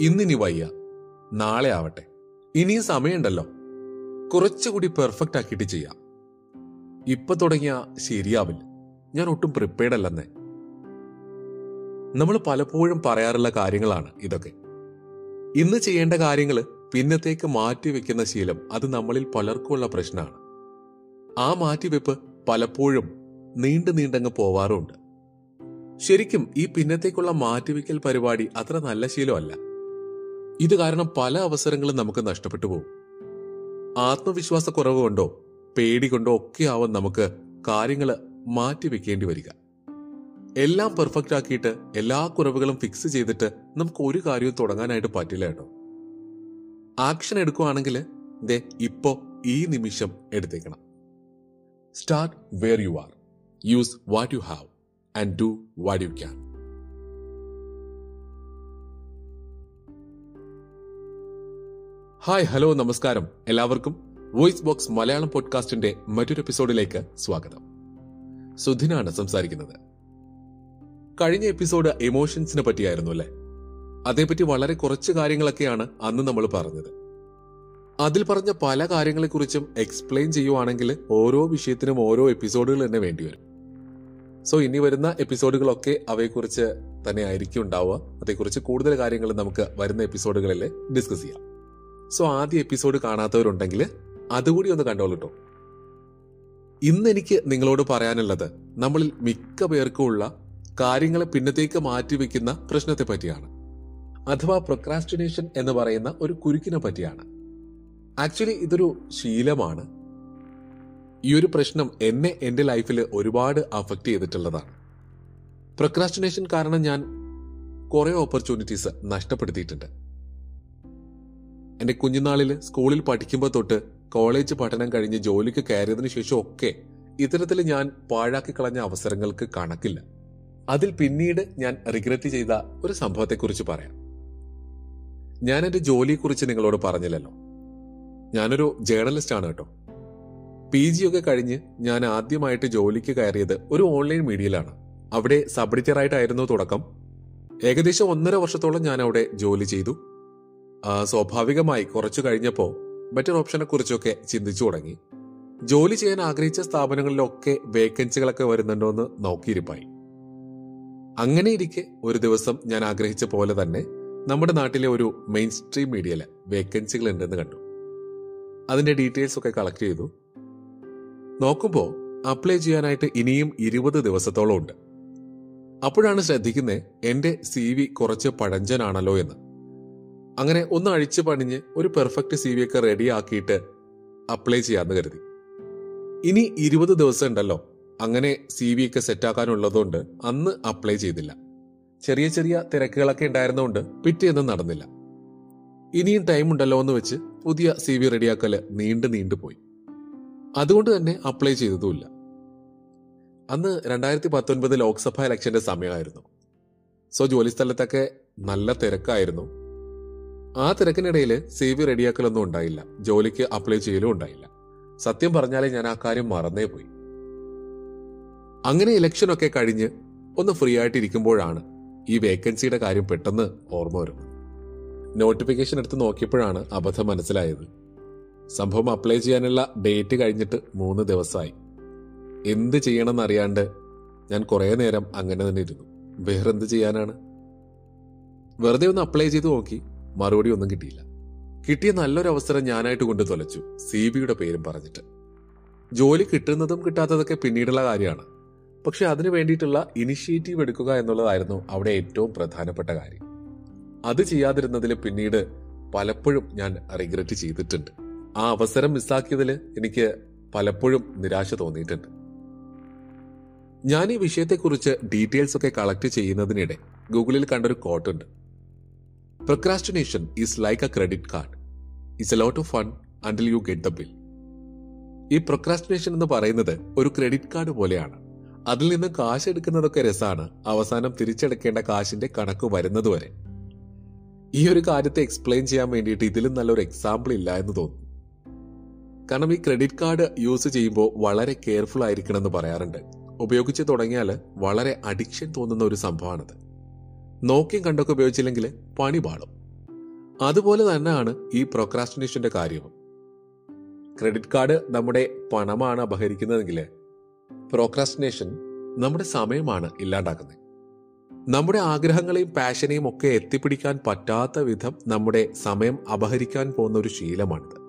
ഇന്നിനി വയ്യ. നാളെ ആവട്ടെ. ഇനിയും സമയമുണ്ടല്ലോ. കുറച്ചുകൂടി പെർഫെക്റ്റ് ആക്കിയിട്ട് ചെയ്യാം. ഇപ്പൊ തുടങ്ങിയ ശരിയാവില്ല. ഞാൻ ഒട്ടും പ്രിപ്പയർഡ് അല്ലെന്നേ. നമ്മൾ പലപ്പോഴും പറയാറുള്ള കാര്യങ്ങളാണ് ഇതൊക്കെ. ഇന്ന് ചെയ്യേണ്ട കാര്യങ്ങൾ പിന്നത്തേക്ക് മാറ്റിവെക്കുന്ന ശീലം അത് നമ്മളിൽ പലർക്കുമുള്ള പ്രശ്നമാണ്. ആ മാറ്റിവെപ്പ് പലപ്പോഴും നീണ്ടു നീണ്ടങ്ങ് പോവാറുണ്ട്. ശരിക്കും ഈ പിന്നത്തേക്കുള്ള മാറ്റിവെക്കൽ പരിപാടി അത്ര നല്ല ശീലമല്ല. ഇത് കാരണം പല അവസരങ്ങളും നമുക്ക് നഷ്ടപ്പെട്ടു പോകും. ആത്മവിശ്വാസക്കുറവ് കൊണ്ടോ പേടി കൊണ്ടോ ഒക്കെ ആവും നമുക്ക് കാര്യങ്ങൾ മാറ്റിവെക്കേണ്ടി വരിക. എല്ലാം പെർഫെക്റ്റ് ആക്കിയിട്ട് എല്ലാ കുറവുകളും ഫിക്സ് ചെയ്തിട്ട് നമുക്ക് ഒരു കാര്യവും തുടങ്ങാനായിട്ട് പറ്റില്ല കേട്ടോ. ആക്ഷൻ എടുക്കുവാണെങ്കിൽ ദേ ഇപ്പോ ഈ നിമിഷം എടുത്തേക്കണം. Start where you are use what you have and do what you can hi hello നമസ്കാരം. എല്ലാവർക്കും വോയിസ് ബോക്സ് മലയാളം പോഡ്കാസ്റ്റിന്റെ മറ്റൊരു എപ്പിസോഡിലേക്ക് സ്വാഗതം. സുധിനാണ് സംസാരിക്കുന്നത്. കഴിഞ്ഞ എപ്പിസോഡ് എമോഷൻസിനെ പറ്റിയായിരുന്നു അല്ലേ? അതേപറ്റി വളരെ കുറച്ച് കാര്യങ്ങളൊക്കെയാണ് അന്ന് നമ്മൾ പറഞ്ഞത്. അതിൽ പറഞ്ഞ പല കാര്യങ്ങളെക്കുറിച്ചും എക്സ്പ്ലെയിൻ ചെയ്യുവാണെങ്കിൽ ഓരോ വിഷയത്തിനും ഓരോ എപ്പിസോഡുകൾ തന്നെ വേണ്ടിവരും സോ ഇനി വരുന്ന എപ്പിസോഡുകളൊക്കെ അവയെക്കുറിച്ച് തന്നെ ആയിരിക്കും ഉണ്ടാവുക. അതേക്കുറിച്ച് കൂടുതൽ കാര്യങ്ങൾ നമുക്ക് വരുന്ന എപ്പിസോഡുകളിൽ ഡിസ്കസ് ചെയ്യാം. സോ ആദ്യ എപ്പിസോഡ് കാണാത്തവരുണ്ടെങ്കിൽ അതുകൂടി ഒന്ന് കണ്ടോളൂട്ടോ ഇന്ന് എനിക്ക് നിങ്ങളോട് പറയാനുള്ളത് നമ്മളിൽ മിക്ക പേർക്കും ഉള്ള കാര്യങ്ങളെ പിന്നത്തേക്ക് മാറ്റിവെക്കുന്ന പ്രശ്നത്തെ പറ്റിയാണ്. അഥവാ പ്രൊക്രാസ്റ്റിനേഷൻ എന്ന് പറയുന്ന ഒരു കുരുക്കിനെ പറ്റിയാണ്. ആക്ച്വലി ഇതൊരു ശീലമാണ്. ഈ ഒരു പ്രശ്നം എന്നെ എന്റെ ലൈഫിൽ ഒരുപാട് അഫക്റ്റ് ചെയ്തിട്ടുള്ളതാണ്. പ്രൊക്രാസ്റ്റിനേഷൻ കാരണം ഞാൻ കുറേ ഓപ്പർച്യൂണിറ്റീസ് നഷ്ടപ്പെടുത്തിയിട്ടുണ്ട്. എന്റെ കുഞ്ഞുനാളിൽ സ്കൂളിൽ പഠിക്കുമ്പോൾ തൊട്ട് കോളേജ് പഠനം കഴിഞ്ഞ് ജോലിക്ക് കയറിയതിനു ശേഷം ഒക്കെ ഇത്തരത്തിൽ ഞാൻ പാഴാക്കി കളഞ്ഞ അവസരങ്ങൾക്ക് കണക്കില്ല. അതിൽ പിന്നീട് ഞാൻ റിഗ്രറ്റ് ചെയ്ത ഒരു സംഭവത്തെക്കുറിച്ച് പറയാം. ഞാൻ എന്റെ ജോലിയെക്കുറിച്ച് നിങ്ങളോട് പറഞ്ഞില്ലല്ലോ. ഞാനൊരു ജേർണലിസ്റ്റ് ആണ് കേട്ടോ. പി ജി ഒക്കെ കഴിഞ്ഞ് ഞാൻ ആദ്യമായിട്ട് ജോലിക്ക് കയറിയത് ഒരു ഓൺലൈൻ മീഡിയയിലാണ് അവിടെ സബ് എഡിറ്ററായിട്ടായിരുന്നു തുടക്കം. ഏകദേശം ഒന്നര വർഷത്തോളം ഞാൻ അവിടെ ജോലി ചെയ്തു. സ്വാഭാവികമായി കുറച്ചു കഴിഞ്ഞപ്പോൾ ബെറ്റർ ഓപ്ഷനെ കുറിച്ചൊക്കെ ചിന്തിച്ചു തുടങ്ങി. ജോലി ചെയ്യാൻ ആഗ്രഹിച്ച സ്ഥാപനങ്ങളിലൊക്കെ വേക്കൻസികളൊക്കെ വരുന്നുണ്ടോ എന്ന് നോക്കിയിരിപ്പായി. അങ്ങനെ ഇരിക്കെ ഒരു ദിവസം ഞാൻ ആഗ്രഹിച്ച പോലെ തന്നെ നമ്മുടെ നാട്ടിലെ ഒരു മെയിൻ സ്ട്രീം മീഡിയയിലെ വേക്കൻസികൾ ഉണ്ടെന്ന് കണ്ടു. അതിന്റെ ഡീറ്റെയിൽസ് ഒക്കെ കളക്ട് ചെയ്തു. നോക്കുമ്പോൾ അപ്ലൈ ചെയ്യാനായിട്ട് ഇനിയും ഇരുപത് ദിവസത്തോളം ഉണ്ട്. അപ്പോഴാണ് ശ്രദ്ധിക്കുന്നത് എന്റെ സി വി കുറച്ച് പഴഞ്ചനാണല്ലോ എന്ന്. അങ്ങനെ ഒന്ന് അഴിച്ചു പണിഞ്ഞ് ഒരു പെർഫെക്റ്റ് സി വി ഒക്കെ റെഡി ആക്കിയിട്ട് അപ്ലൈ ചെയ്യാമെന്ന് കരുതി. ഇനി ഇരുപത് ദിവസം ഉണ്ടല്ലോ. അങ്ങനെ സി വി ഒക്കെ സെറ്റാക്കാനുള്ളതുകൊണ്ട് അന്ന് അപ്ലൈ ചെയ്തില്ല. ചെറിയ ചെറിയ തിരക്കുകളൊക്കെ ഉണ്ടായിരുന്നതുകൊണ്ട് പിറ്റേന്നും നടന്നില്ല. ഇനിയും ടൈം ഉണ്ടല്ലോ എന്ന് വെച്ച് പുതിയ സി വി റെഡിയാക്കൽ നീണ്ടു നീണ്ടു പോയി. അതുകൊണ്ട് തന്നെ അപ്ലൈ ചെയ്തതുമില്ല. അന്ന് രണ്ടായിരത്തി പത്തൊൻപത് ലോക്സഭാ ഇലക്ഷന്റെ സമയമായിരുന്നു. സോ ജോലിസ്ഥലത്തൊക്കെ നല്ല തിരക്കായിരുന്നു. ആ തിരക്കിനിടയിൽ സി വി റെഡിയാക്കലൊന്നും ഉണ്ടായില്ല. ജോലിക്ക് അപ്ലൈ ചെയ്യലും ഉണ്ടായില്ല. സത്യം പറഞ്ഞാലേ ഞാൻ ആ കാര്യം മറന്നേ പോയി. അങ്ങനെ ഇലക്ഷനൊക്കെ കഴിഞ്ഞ് ഒന്ന് ഫ്രീ ആയിട്ടിരിക്കുമ്പോഴാണ് ഈ വേക്കൻസിയുടെ കാര്യം പെട്ടെന്ന് ഓർമ്മ വരുന്നത്. നോട്ടിഫിക്കേഷൻ എടുത്ത് നോക്കിയപ്പോഴാണ് അബദ്ധം മനസ്സിലായത്. സംഭവം അപ്ലൈ ചെയ്യാനുള്ള ഡേറ്റ് കഴിഞ്ഞിട്ട് മൂന്ന് ദിവസമായി. എന്ത് ചെയ്യണമെന്ന് അറിയാണ്ട് ഞാൻ കുറേ നേരം അങ്ങനെ തന്നെ ഇരുന്നു. വേറെന്ത് ചെയ്യാനാണ്? വെറുതെ ഒന്ന് അപ്ലൈ ചെയ്ത് നോക്കി മറുപടി ഒന്നും കിട്ടിയില്ല. കിട്ടിയ നല്ലൊരു അവസരം ഞാനായിട്ട് കൊണ്ട് തൊലച്ചു സി ബിയുടെ പേരും പറഞ്ഞിട്ട്. ജോലി കിട്ടുന്നതും കിട്ടാത്തതൊക്കെ പിന്നീടുള്ള കാര്യമാണ്. പക്ഷെ അതിനു വേണ്ടിയിട്ടുള്ള ഇനിഷ്യേറ്റീവ് എടുക്കുക എന്നുള്ളതായിരുന്നു അവിടെ ഏറ്റവും പ്രധാനപ്പെട്ട കാര്യം. അത് ചെയ്യാതിരുന്നതിൽ പിന്നീട് പലപ്പോഴും ഞാൻ റിഗ്രറ്റ് ചെയ്തിട്ടുണ്ട്. ആ അവസരം മിസ്സാക്കിയതിൽ എനിക്ക് പലപ്പോഴും നിരാശ തോന്നിയിട്ടുണ്ട്. ഞാൻ ഈ വിഷയത്തെക്കുറിച്ച് ഡീറ്റെയിൽസ് ഒക്കെ കളക്ട് ചെയ്യുന്നതിനിടെ ഗൂഗിളിൽ കണ്ടൊരു കോട്ടുണ്ട് procrastination is like a credit card It's a lot of fun until you get the bill ഈ പ്രൊക്രാസ്റ്റിനേഷൻ എന്ന് പറയുന്നത് ഒരു ക്രെഡിറ്റ് കാർഡ് പോലെയാണ്. അതിൽ നിന്ന് കാശ് എടുക്കുന്നതൊക്കെ രസമാണ് അവസാനം തിരിച്ചെടുക്കേണ്ട കാശിന്റെ കണക്ക് വരുന്നത് വരെ. ഈ ഒരു കാര്യത്തെ എക്സ്പ്ലെയിൻ ചെയ്യാൻ വേണ്ടിയിട്ട് ഇതിലും നല്ലൊരു എക്സാമ്പിൾ ഇല്ല എന്ന് തോന്നുന്നു കാരണം ഈ ക്രെഡിറ്റ് കാർഡ് യൂസ് ചെയ്യുമ്പോൾ വളരെ കെയർഫുൾ ആയിരിക്കണം എന്ന് പറയാറുണ്ട്. ഉപയോഗിച്ച് തുടങ്ങിയാൽ വളരെ അഡിക്ഷൻ തോന്നുന്ന ഒരു സംഭവമാണത്. നോക്കിയും കണ്ടൊക്കെ ഉപയോഗിച്ചില്ലെങ്കിൽ പണി പാളും. അതുപോലെ തന്നെയാണ് ഈ പ്രൊക്രാസ്റ്റിനേഷന്റെ കാര്യവും. ക്രെഡിറ്റ് കാർഡ് നമ്മുടെ പണമാണ് അപഹരിക്കുന്നതെങ്കിൽ പ്രോക്രാസ്റ്റിനേഷൻ നമ്മുടെ സമയമാണ് ഇല്ലാണ്ടാക്കുന്നത്. നമ്മുടെ ആഗ്രഹങ്ങളെയും പാഷനെയും ഒക്കെ എത്തിപ്പിടിക്കാൻ പറ്റാത്ത വിധം നമ്മുടെ സമയം അപഹരിക്കാൻ പോകുന്ന ഒരു ശീലമാണിത്.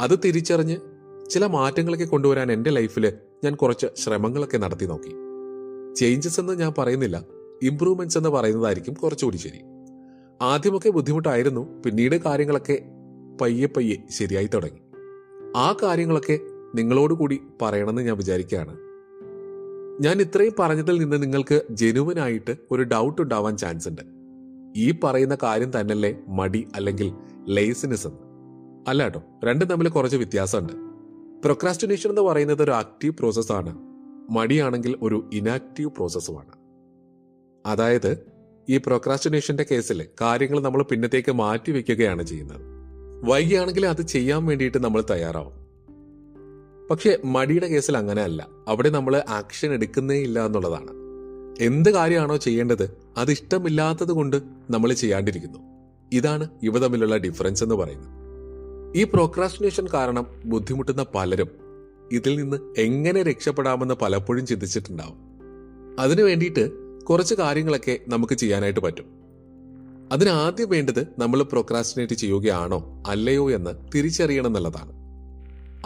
അത് തിരിച്ചറിഞ്ഞ് ചില മാറ്റങ്ങളൊക്കെ കൊണ്ടുവരാൻ എന്റെ ലൈഫിൽ ഞാൻ കുറച്ച് ശ്രമങ്ങളൊക്കെ നടത്തി നോക്കി. ചേഞ്ചസ് എന്ന് ഞാൻ പറയുന്നില്ല. ഇംപ്രൂവ്മെന്റ്സ് എന്ന് പറയുന്നതായിരിക്കും കുറച്ചുകൂടി ശരി. ആദ്യമൊക്കെ ബുദ്ധിമുട്ടായിരുന്നു പിന്നീട് കാര്യങ്ങളൊക്കെ പയ്യെ പയ്യെ ശരിയായി തുടങ്ങി. ആ കാര്യങ്ങളൊക്കെ നിങ്ങളോട് കൂടി പറയണമെന്ന് ഞാൻ വിചാരിക്കുകയാണ്. ഞാൻ ഇത്രയും പറഞ്ഞതിൽ നിന്ന് നിങ്ങൾക്ക് ജെനുവനായിട്ട് ഒരു ഡൗട്ട് ഉണ്ടാവാൻ ചാൻസ് ഉണ്ട്. ഈ പറയുന്ന കാര്യം തന്നെയല്ലേ മടി അല്ലെങ്കിൽ ലേസിനെസ് എന്ന്. അല്ല കേട്ടോ രണ്ടും തമ്മിൽ കുറച്ച് വ്യത്യാസമുണ്ട്. പ്രൊക്രാസ്റ്റിനേഷൻ എന്ന് പറയുന്നത് ഒരു ആക്റ്റീവ് പ്രോസസ്സാണ് മടിയാണെങ്കിൽ ഒരു ഇനാക്റ്റീവ് പ്രോസസ്സുമാണ് അതായത് ഈ പ്രൊക്രാസ്റ്റിനേഷന്റെ കേസിൽ കാര്യങ്ങൾ നമ്മൾ പിന്നത്തേക്ക് മാറ്റി വെക്കുകയാണ് ചെയ്യുന്നത്. വൈകിയാണെങ്കിൽ അത് ചെയ്യാൻ വേണ്ടിയിട്ട് നമ്മൾ തയ്യാറാവും. പക്ഷെ മടിയുടെ കേസിൽ അങ്ങനെ അല്ല അവിടെ നമ്മൾ ആക്ഷൻ എടുക്കുന്നേ ഇല്ല എന്നുള്ളതാണ്. എന്ത് കാര്യമാണോ ചെയ്യേണ്ടത് അത് ഇഷ്ടമില്ലാത്തത് കൊണ്ട് നമ്മൾ ചെയ്യാണ്ടിരിക്കുന്നു. ഇതാണ് ഇവ തമ്മിലുള്ള ഡിഫറൻസ് എന്ന് പറയുന്നത്. ഈ പ്രോക്രാസ്റ്റിനേഷൻ കാരണം ബുദ്ധിമുട്ടുന്ന പലരും ഇതിൽ നിന്ന് എങ്ങനെ രക്ഷപ്പെടാമെന്ന് പലപ്പോഴും ചിന്തിച്ചിട്ടുണ്ടാവും. അതിനു വേണ്ടിയിട്ട് കുറച്ച് കാര്യങ്ങളൊക്കെ നമുക്ക് ചെയ്യാനായിട്ട് പറ്റും. അതിന് ആദ്യം വേണ്ടത് നമ്മൾ പ്രൊക്രാസ്റ്റിനേറ്റ് ചെയ്യുകയാണോ അല്ലയോ എന്ന് തിരിച്ചറിയണം എന്നുള്ളതാണ്.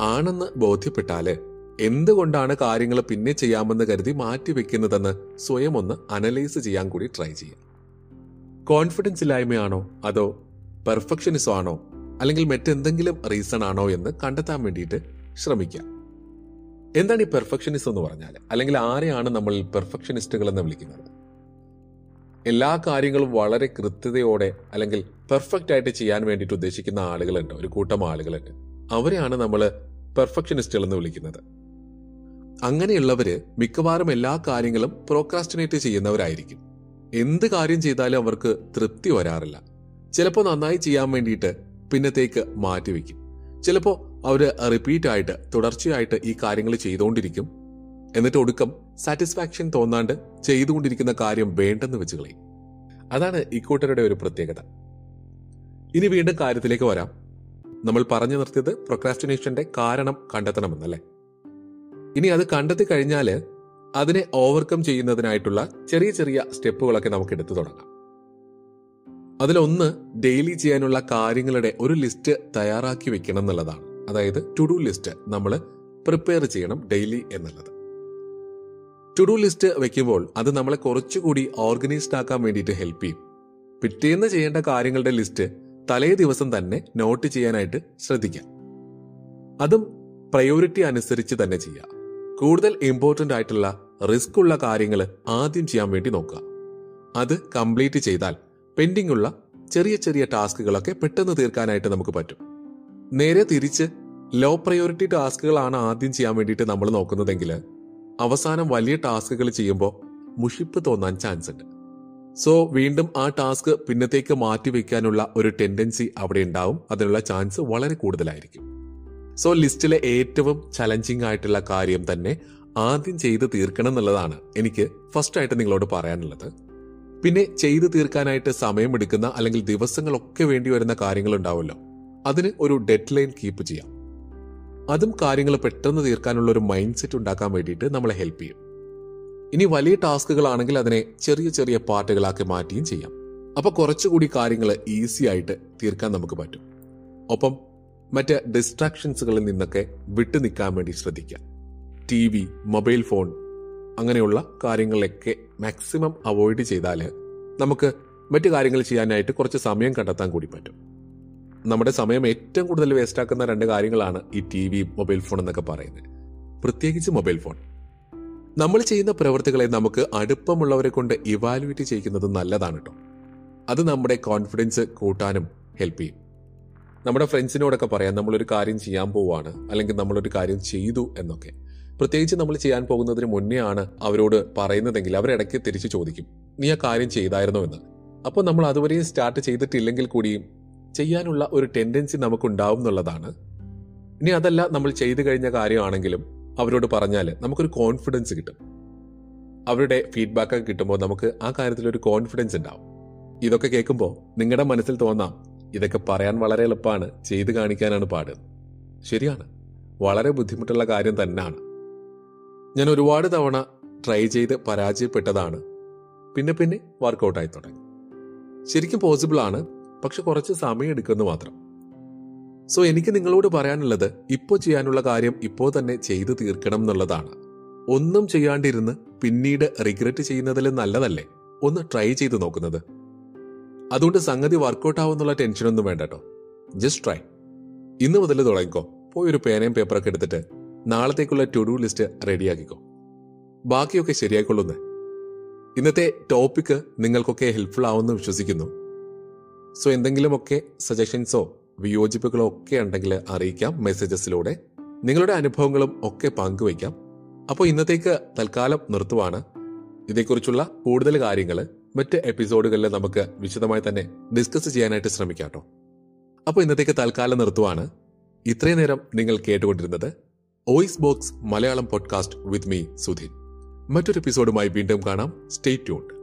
ആണെന്ന് ബോധ്യപ്പെട്ടാൽ എന്തുകൊണ്ടാണ് കാര്യങ്ങൾ പിന്നെ ചെയ്യാമെന്ന് കരുതി മാറ്റിവെക്കുന്നതെന്ന് സ്വയം ഒന്ന് അനലൈസ് ചെയ്യാൻ കൂടി ട്രൈ ചെയ്യാം കോൺഫിഡൻസ് ഇല്ലായ്മയാണോ? അതോ പെർഫെക്ഷനിസം ആണോ? അല്ലെങ്കിൽ മറ്റെന്തെങ്കിലും റീസൺ ആണോ എന്ന് കണ്ടെത്താൻ വേണ്ടിയിട്ട് ശ്രമിക്കാം എന്താണ് ഈ പെർഫെക്ഷനിസം എന്ന് പറഞ്ഞാൽ അല്ലെങ്കിൽ ആരെയാണ് നമ്മൾ പെർഫെക്ഷനിസ്റ്റുകൾ എന്ന് വിളിക്കുന്നത്? എല്ലാ കാര്യങ്ങളും വളരെ കൃത്യതയോടെ അല്ലെങ്കിൽ പെർഫെക്റ്റ് ആയിട്ട് ചെയ്യാൻ വേണ്ടിയിട്ട് ഉദ്ദേശിക്കുന്ന ആളുകളുണ്ട്. ഒരു കൂട്ടം ആളുകളുണ്ട്. അവരെയാണ് നമ്മൾ പെർഫെക്ഷനിസ്റ്റുകൾ എന്ന് വിളിക്കുന്നത്. അങ്ങനെയുള്ളവര് മിക്കവാറും എല്ലാ കാര്യങ്ങളും പ്രോക്രാസ്റ്റിനേറ്റ് ചെയ്യുന്നവരായിരിക്കും. എന്ത് കാര്യം ചെയ്താലും അവർക്ക് തൃപ്തി വരാറില്ല. ചിലപ്പോൾ നന്നായി ചെയ്യാൻ വേണ്ടിയിട്ട് പിന്നത്തേക്ക് മാറ്റിവെക്കും ചിലപ്പോൾ അവർ റിപ്പീറ്റ് ആയിട്ട് തുടർച്ചയായിട്ട് ഈ കാര്യങ്ങൾ ചെയ്തുകൊണ്ടിരിക്കും എന്നിട്ട് ഒടുക്കം സാറ്റിസ്ഫാക്ഷൻ തോന്നാണ്ട് ചെയ്തുകൊണ്ടിരിക്കുന്ന കാര്യം വേണ്ടെന്ന് വെച്ച് കളയും. അതാണ് ഇക്കൂട്ടരുടെ ഒരു പ്രത്യേകത. ഇനി വീണ്ടും കാര്യത്തിലേക്ക് വരാം. നമ്മൾ പറഞ്ഞു നിർത്തിയത് പ്രൊക്രാസ്റ്റിനേഷന്റെ കാരണം കണ്ടെത്തണമെന്നല്ലേ? ഇനി അത് കണ്ടെത്തി കഴിഞ്ഞാൽ അതിനെ ഓവർകം ചെയ്യുന്നതിനായിട്ടുള്ള ചെറിയ ചെറിയ സ്റ്റെപ്പുകളൊക്കെ നമുക്ക് എടുത്തു തുടങ്ങാം. അതിലൊന്ന് ഡെയിലി ചെയ്യാനുള്ള കാര്യങ്ങളുടെ ഒരു ലിസ്റ്റ് തയ്യാറാക്കി വെക്കണം എന്നുള്ളതാണ്. അതായത് ടു ഡു ലിസ്റ്റ് നമ്മൾ പ്രിപ്പയർ ചെയ്യണം ഡെയിലി എന്നുള്ളത്. ടു ഡു ലിസ്റ്റ് വെക്കുമ്പോൾ അത് നമ്മളെ കുറച്ചുകൂടി ഓർഗനൈസ്ഡ് ആക്കാൻ വേണ്ടിയിട്ട് ഹെൽപ്പ് ചെയ്യും. പിറ്റേന്ന് ചെയ്യേണ്ട കാര്യങ്ങളുടെ ലിസ്റ്റ് തലേ ദിവസം തന്നെ നോട്ട് ചെയ്യാനായിട്ട് ശ്രദ്ധിക്കാം. അതും പ്രയോറിറ്റി അനുസരിച്ച് തന്നെ ചെയ്യുക കൂടുതൽ ഇമ്പോർട്ടന്റ് ആയിട്ടുള്ള റിസ്ക് ഉള്ള കാര്യങ്ങൾ ആദ്യം ചെയ്യാൻ വേണ്ടി നോക്കുക. അത് കംപ്ലീറ്റ് ചെയ്താൽ പെൻഡിംഗ് ഉള്ള ചെറിയ ചെറിയ ടാസ്കുകളൊക്കെ പെട്ടെന്ന് തീർക്കാനായിട്ട് നമുക്ക് പറ്റും. നേരെ തിരിച്ച് ലോ പ്രയോറിറ്റി ടാസ്കുകളാണ് ആദ്യം ചെയ്യാൻ വേണ്ടിയിട്ട് നമ്മൾ നോക്കുന്നതെങ്കിൽ അവസാനം വലിയ ടാസ്കുകൾ ചെയ്യുമ്പോൾ മുഷിപ്പ് തോന്നാൻ ചാൻസ് ഉണ്ട് സോ വീണ്ടും ആ ടാസ്ക് പിന്നത്തേക്ക് മാറ്റിവെക്കാനുള്ള ഒരു ടെൻഡൻസി അവിടെ ഉണ്ടാവും. അതിനുള്ള ചാൻസ് വളരെ കൂടുതലായിരിക്കും. സോ ലിസ്റ്റിലെ ഏറ്റവും ചലഞ്ചിങ് ആയിട്ടുള്ള കാര്യം തന്നെ ആദ്യം ചെയ്ത് തീർക്കണം എന്നുള്ളതാണ് എനിക്ക് ഫസ്റ്റ് ആയിട്ട് നിങ്ങളോട് പറയാനുള്ളത്. പിന്നെ ചെയ്തു തീർക്കാനായിട്ട് സമയമെടുക്കുന്ന അല്ലെങ്കിൽ ദിവസങ്ങളൊക്കെ വേണ്ടി വരുന്ന കാര്യങ്ങൾ ഉണ്ടാവുമല്ലോ അതിന് ഒരു ഡെഡ് ലൈൻ കീപ്പ് ചെയ്യാം. അതും കാര്യങ്ങൾ പെട്ടെന്ന് തീർക്കാനുള്ള ഒരു മൈൻഡ് സെറ്റ് ഉണ്ടാക്കാൻ വേണ്ടിയിട്ട് നമ്മളെ ഹെൽപ്പ് ചെയ്യും. ഇനി വലിയ ടാസ്കുകളാണെങ്കിൽ അതിനെ ചെറിയ ചെറിയ പാർട്ടുകളാക്കി മാറ്റിയും ചെയ്യാം. അപ്പൊ കുറച്ചുകൂടി കാര്യങ്ങൾ ഈസി ആയിട്ട് തീർക്കാൻ നമുക്ക് പറ്റും. ഒപ്പം മറ്റ് ഡിസ്ട്രാക്ഷൻസുകളിൽ നിന്നൊക്കെ വിട്ടു നിൽക്കാൻ വേണ്ടി ശ്രദ്ധിക്കാം ടി വി മൊബൈൽ ഫോൺ അങ്ങനെയുള്ള കാര്യങ്ങളിലൊക്കെ മാക്സിമം അവോയ്ഡ് ചെയ്താൽ നമുക്ക് മറ്റു കാര്യങ്ങൾ ചെയ്യാനായിട്ട് കുറച്ച് സമയം കണ്ടെത്താൻ കൂടി പറ്റും. നമ്മുടെ സമയം ഏറ്റവും കൂടുതൽ വേസ്റ്റ് ആക്കുന്ന രണ്ട് കാര്യങ്ങളാണ് ഈ ടി വി മൊബൈൽ ഫോൺ എന്നൊക്കെ പറയുന്നത്. പ്രത്യേകിച്ച് മൊബൈൽ ഫോൺ. നമ്മൾ ചെയ്യുന്ന പ്രവൃത്തികളെ നമുക്ക് അടുപ്പമുള്ളവരെ കൊണ്ട് ഇവാലുവേറ്റ് ചെയ്യിക്കുന്നത് നല്ലതാണ് കേട്ടോ അത് നമ്മുടെ കോൺഫിഡൻസ് കൂട്ടാനും ഹെൽപ്പ് ചെയ്യും. നമ്മുടെ ഫ്രണ്ട്സിനോടൊക്കെ പറയാം നമ്മളൊരു കാര്യം ചെയ്യാൻ പോവാണ് അല്ലെങ്കിൽ നമ്മളൊരു കാര്യം ചെയ്തു എന്നൊക്കെ. പ്രത്യേകിച്ച് നമ്മൾ ചെയ്യാൻ പോകുന്നതിന് മുന്നേ ആണ് അവരോട് പറയുന്നതെങ്കിൽ അവരിടയ്ക്ക് തിരിച്ചു ചോദിക്കും നീ ആ കാര്യം ചെയ്തായിരുന്നോ എന്ന്. അപ്പോൾ നമ്മൾ അതുവരെയും സ്റ്റാർട്ട് ചെയ്തിട്ടില്ലെങ്കിൽ കൂടിയും ചെയ്യാനുള്ള ഒരു ടെൻഡൻസി നമുക്കുണ്ടാവും എന്നുള്ളതാണ്. ഇനി അതല്ല നമ്മൾ ചെയ്തു കഴിഞ്ഞ കാര്യമാണെങ്കിലും അവരോട് പറഞ്ഞാൽ നമുക്കൊരു കോൺഫിഡൻസ് കിട്ടും. അവരുടെ ഫീഡ്ബാക്ക് ഒക്കെ കിട്ടുമ്പോൾ നമുക്ക് ആ കാര്യത്തിൽ ഒരു കോൺഫിഡൻസ് ഉണ്ടാവും. ഇതൊക്കെ കേൾക്കുമ്പോൾ നിങ്ങളുടെ മനസ്സിൽ തോന്നാം ഇതൊക്കെ പറയാൻ വളരെ എളുപ്പമാണ് ചെയ്തു കാണിക്കാനാണ് പാട്. ശരിയാണ്. വളരെ ബുദ്ധിമുട്ടുള്ള കാര്യം തന്നെയാണ് ഞാൻ ഒരുപാട് തവണ ട്രൈ ചെയ്ത് പരാജയപ്പെട്ടതാണ്. പിന്നെ പിന്നെ വർക്കൗട്ടായി തുടങ്ങി. ശരിക്കും പോസിബിൾ ആണ് പക്ഷെ കുറച്ച് സമയം എടുക്കുന്നു മാത്രം. സോ എനിക്ക് നിങ്ങളോട് പറയാനുള്ളത് ഇപ്പോൾ ചെയ്യാനുള്ള കാര്യം ഇപ്പോൾ തന്നെ ചെയ്തു തീർക്കണം എന്നുള്ളതാണ്. ഒന്നും ചെയ്യാണ്ടിരുന്ന് പിന്നീട് റിഗ്രറ്റ് ചെയ്യുന്നതിൽ നല്ലതല്ലേ? ഒന്ന് ട്രൈ ചെയ്ത് നോക്കുന്നത്. അതുകൊണ്ട് സംഗതി വർക്കൗട്ട് ആവുന്നുള്ള ടെൻഷനൊന്നും വേണ്ട കേട്ടോ ജസ്റ്റ് ട്രൈ ഇന്ന് മുതൽ തുടങ്ങിക്കോ. പോയി ഒരു പേനയും പേപ്പറൊക്കെ എടുത്തിട്ട് നാളത്തേക്കുള്ള ടു ഡു ലിസ്റ്റ് റെഡിയാക്കിക്കോ ബാക്കിയൊക്കെ ശരിയായിക്കൊള്ളുന്നേ. ഇന്നത്തെ ടോപ്പിക് നിങ്ങൾക്കൊക്കെ ഹെൽപ്ഫുൾ ആവുമെന്ന് വിശ്വസിക്കുന്നു. സോ എന്തെങ്കിലുമൊക്കെ സജഷൻസോ വിയോജിപ്പുകളോ ഒക്കെ ഉണ്ടെങ്കിൽ അറിയിക്കാം മെസ്സേജസിലൂടെ നിങ്ങളുടെ അനുഭവങ്ങളും ഒക്കെ പങ്കുവയ്ക്കാം. അപ്പോൾ ഇന്നത്തേക്ക് തൽക്കാലം നിർത്തുവാണ്. ഇതേക്കുറിച്ചുള്ള കൂടുതൽ കാര്യങ്ങൾ മറ്റ് എപ്പിസോഡുകളിൽ നമുക്ക് വിശദമായി തന്നെ ഡിസ്കസ് ചെയ്യാനായിട്ട് ശ്രമിക്കാം കേട്ടോ. അപ്പോൾ ഇന്നത്തേക്ക് തൽക്കാലം നിർത്തുവാണ്. ഇത്രയും നേരം നിങ്ങൾ കേട്ടുകൊണ്ടിരുന്നത് voice box Malayalam podcast with me Sudheen. മറ്റൊരു എപ്പിസോഡുമായി വീണ്ടും കാണാം. Stay tuned